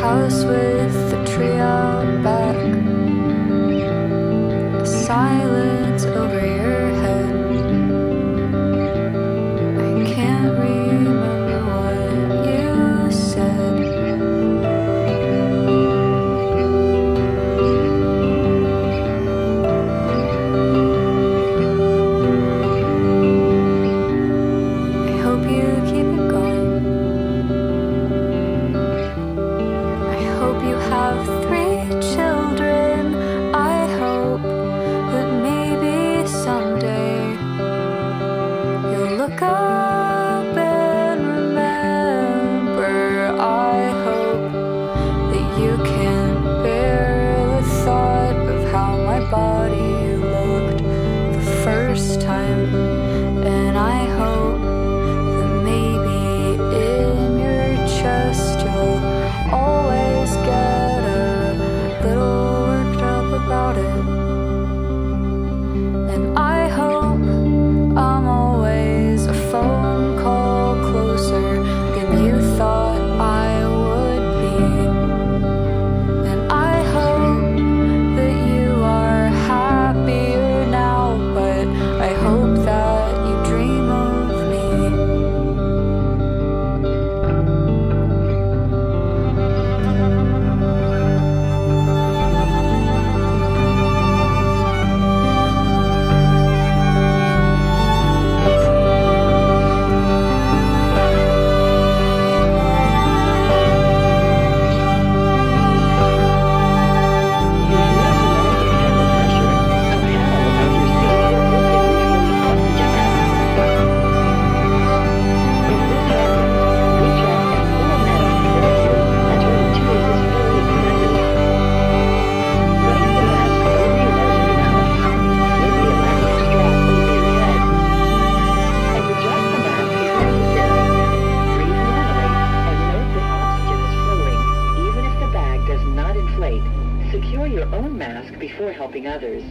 house with a trio. for helping others.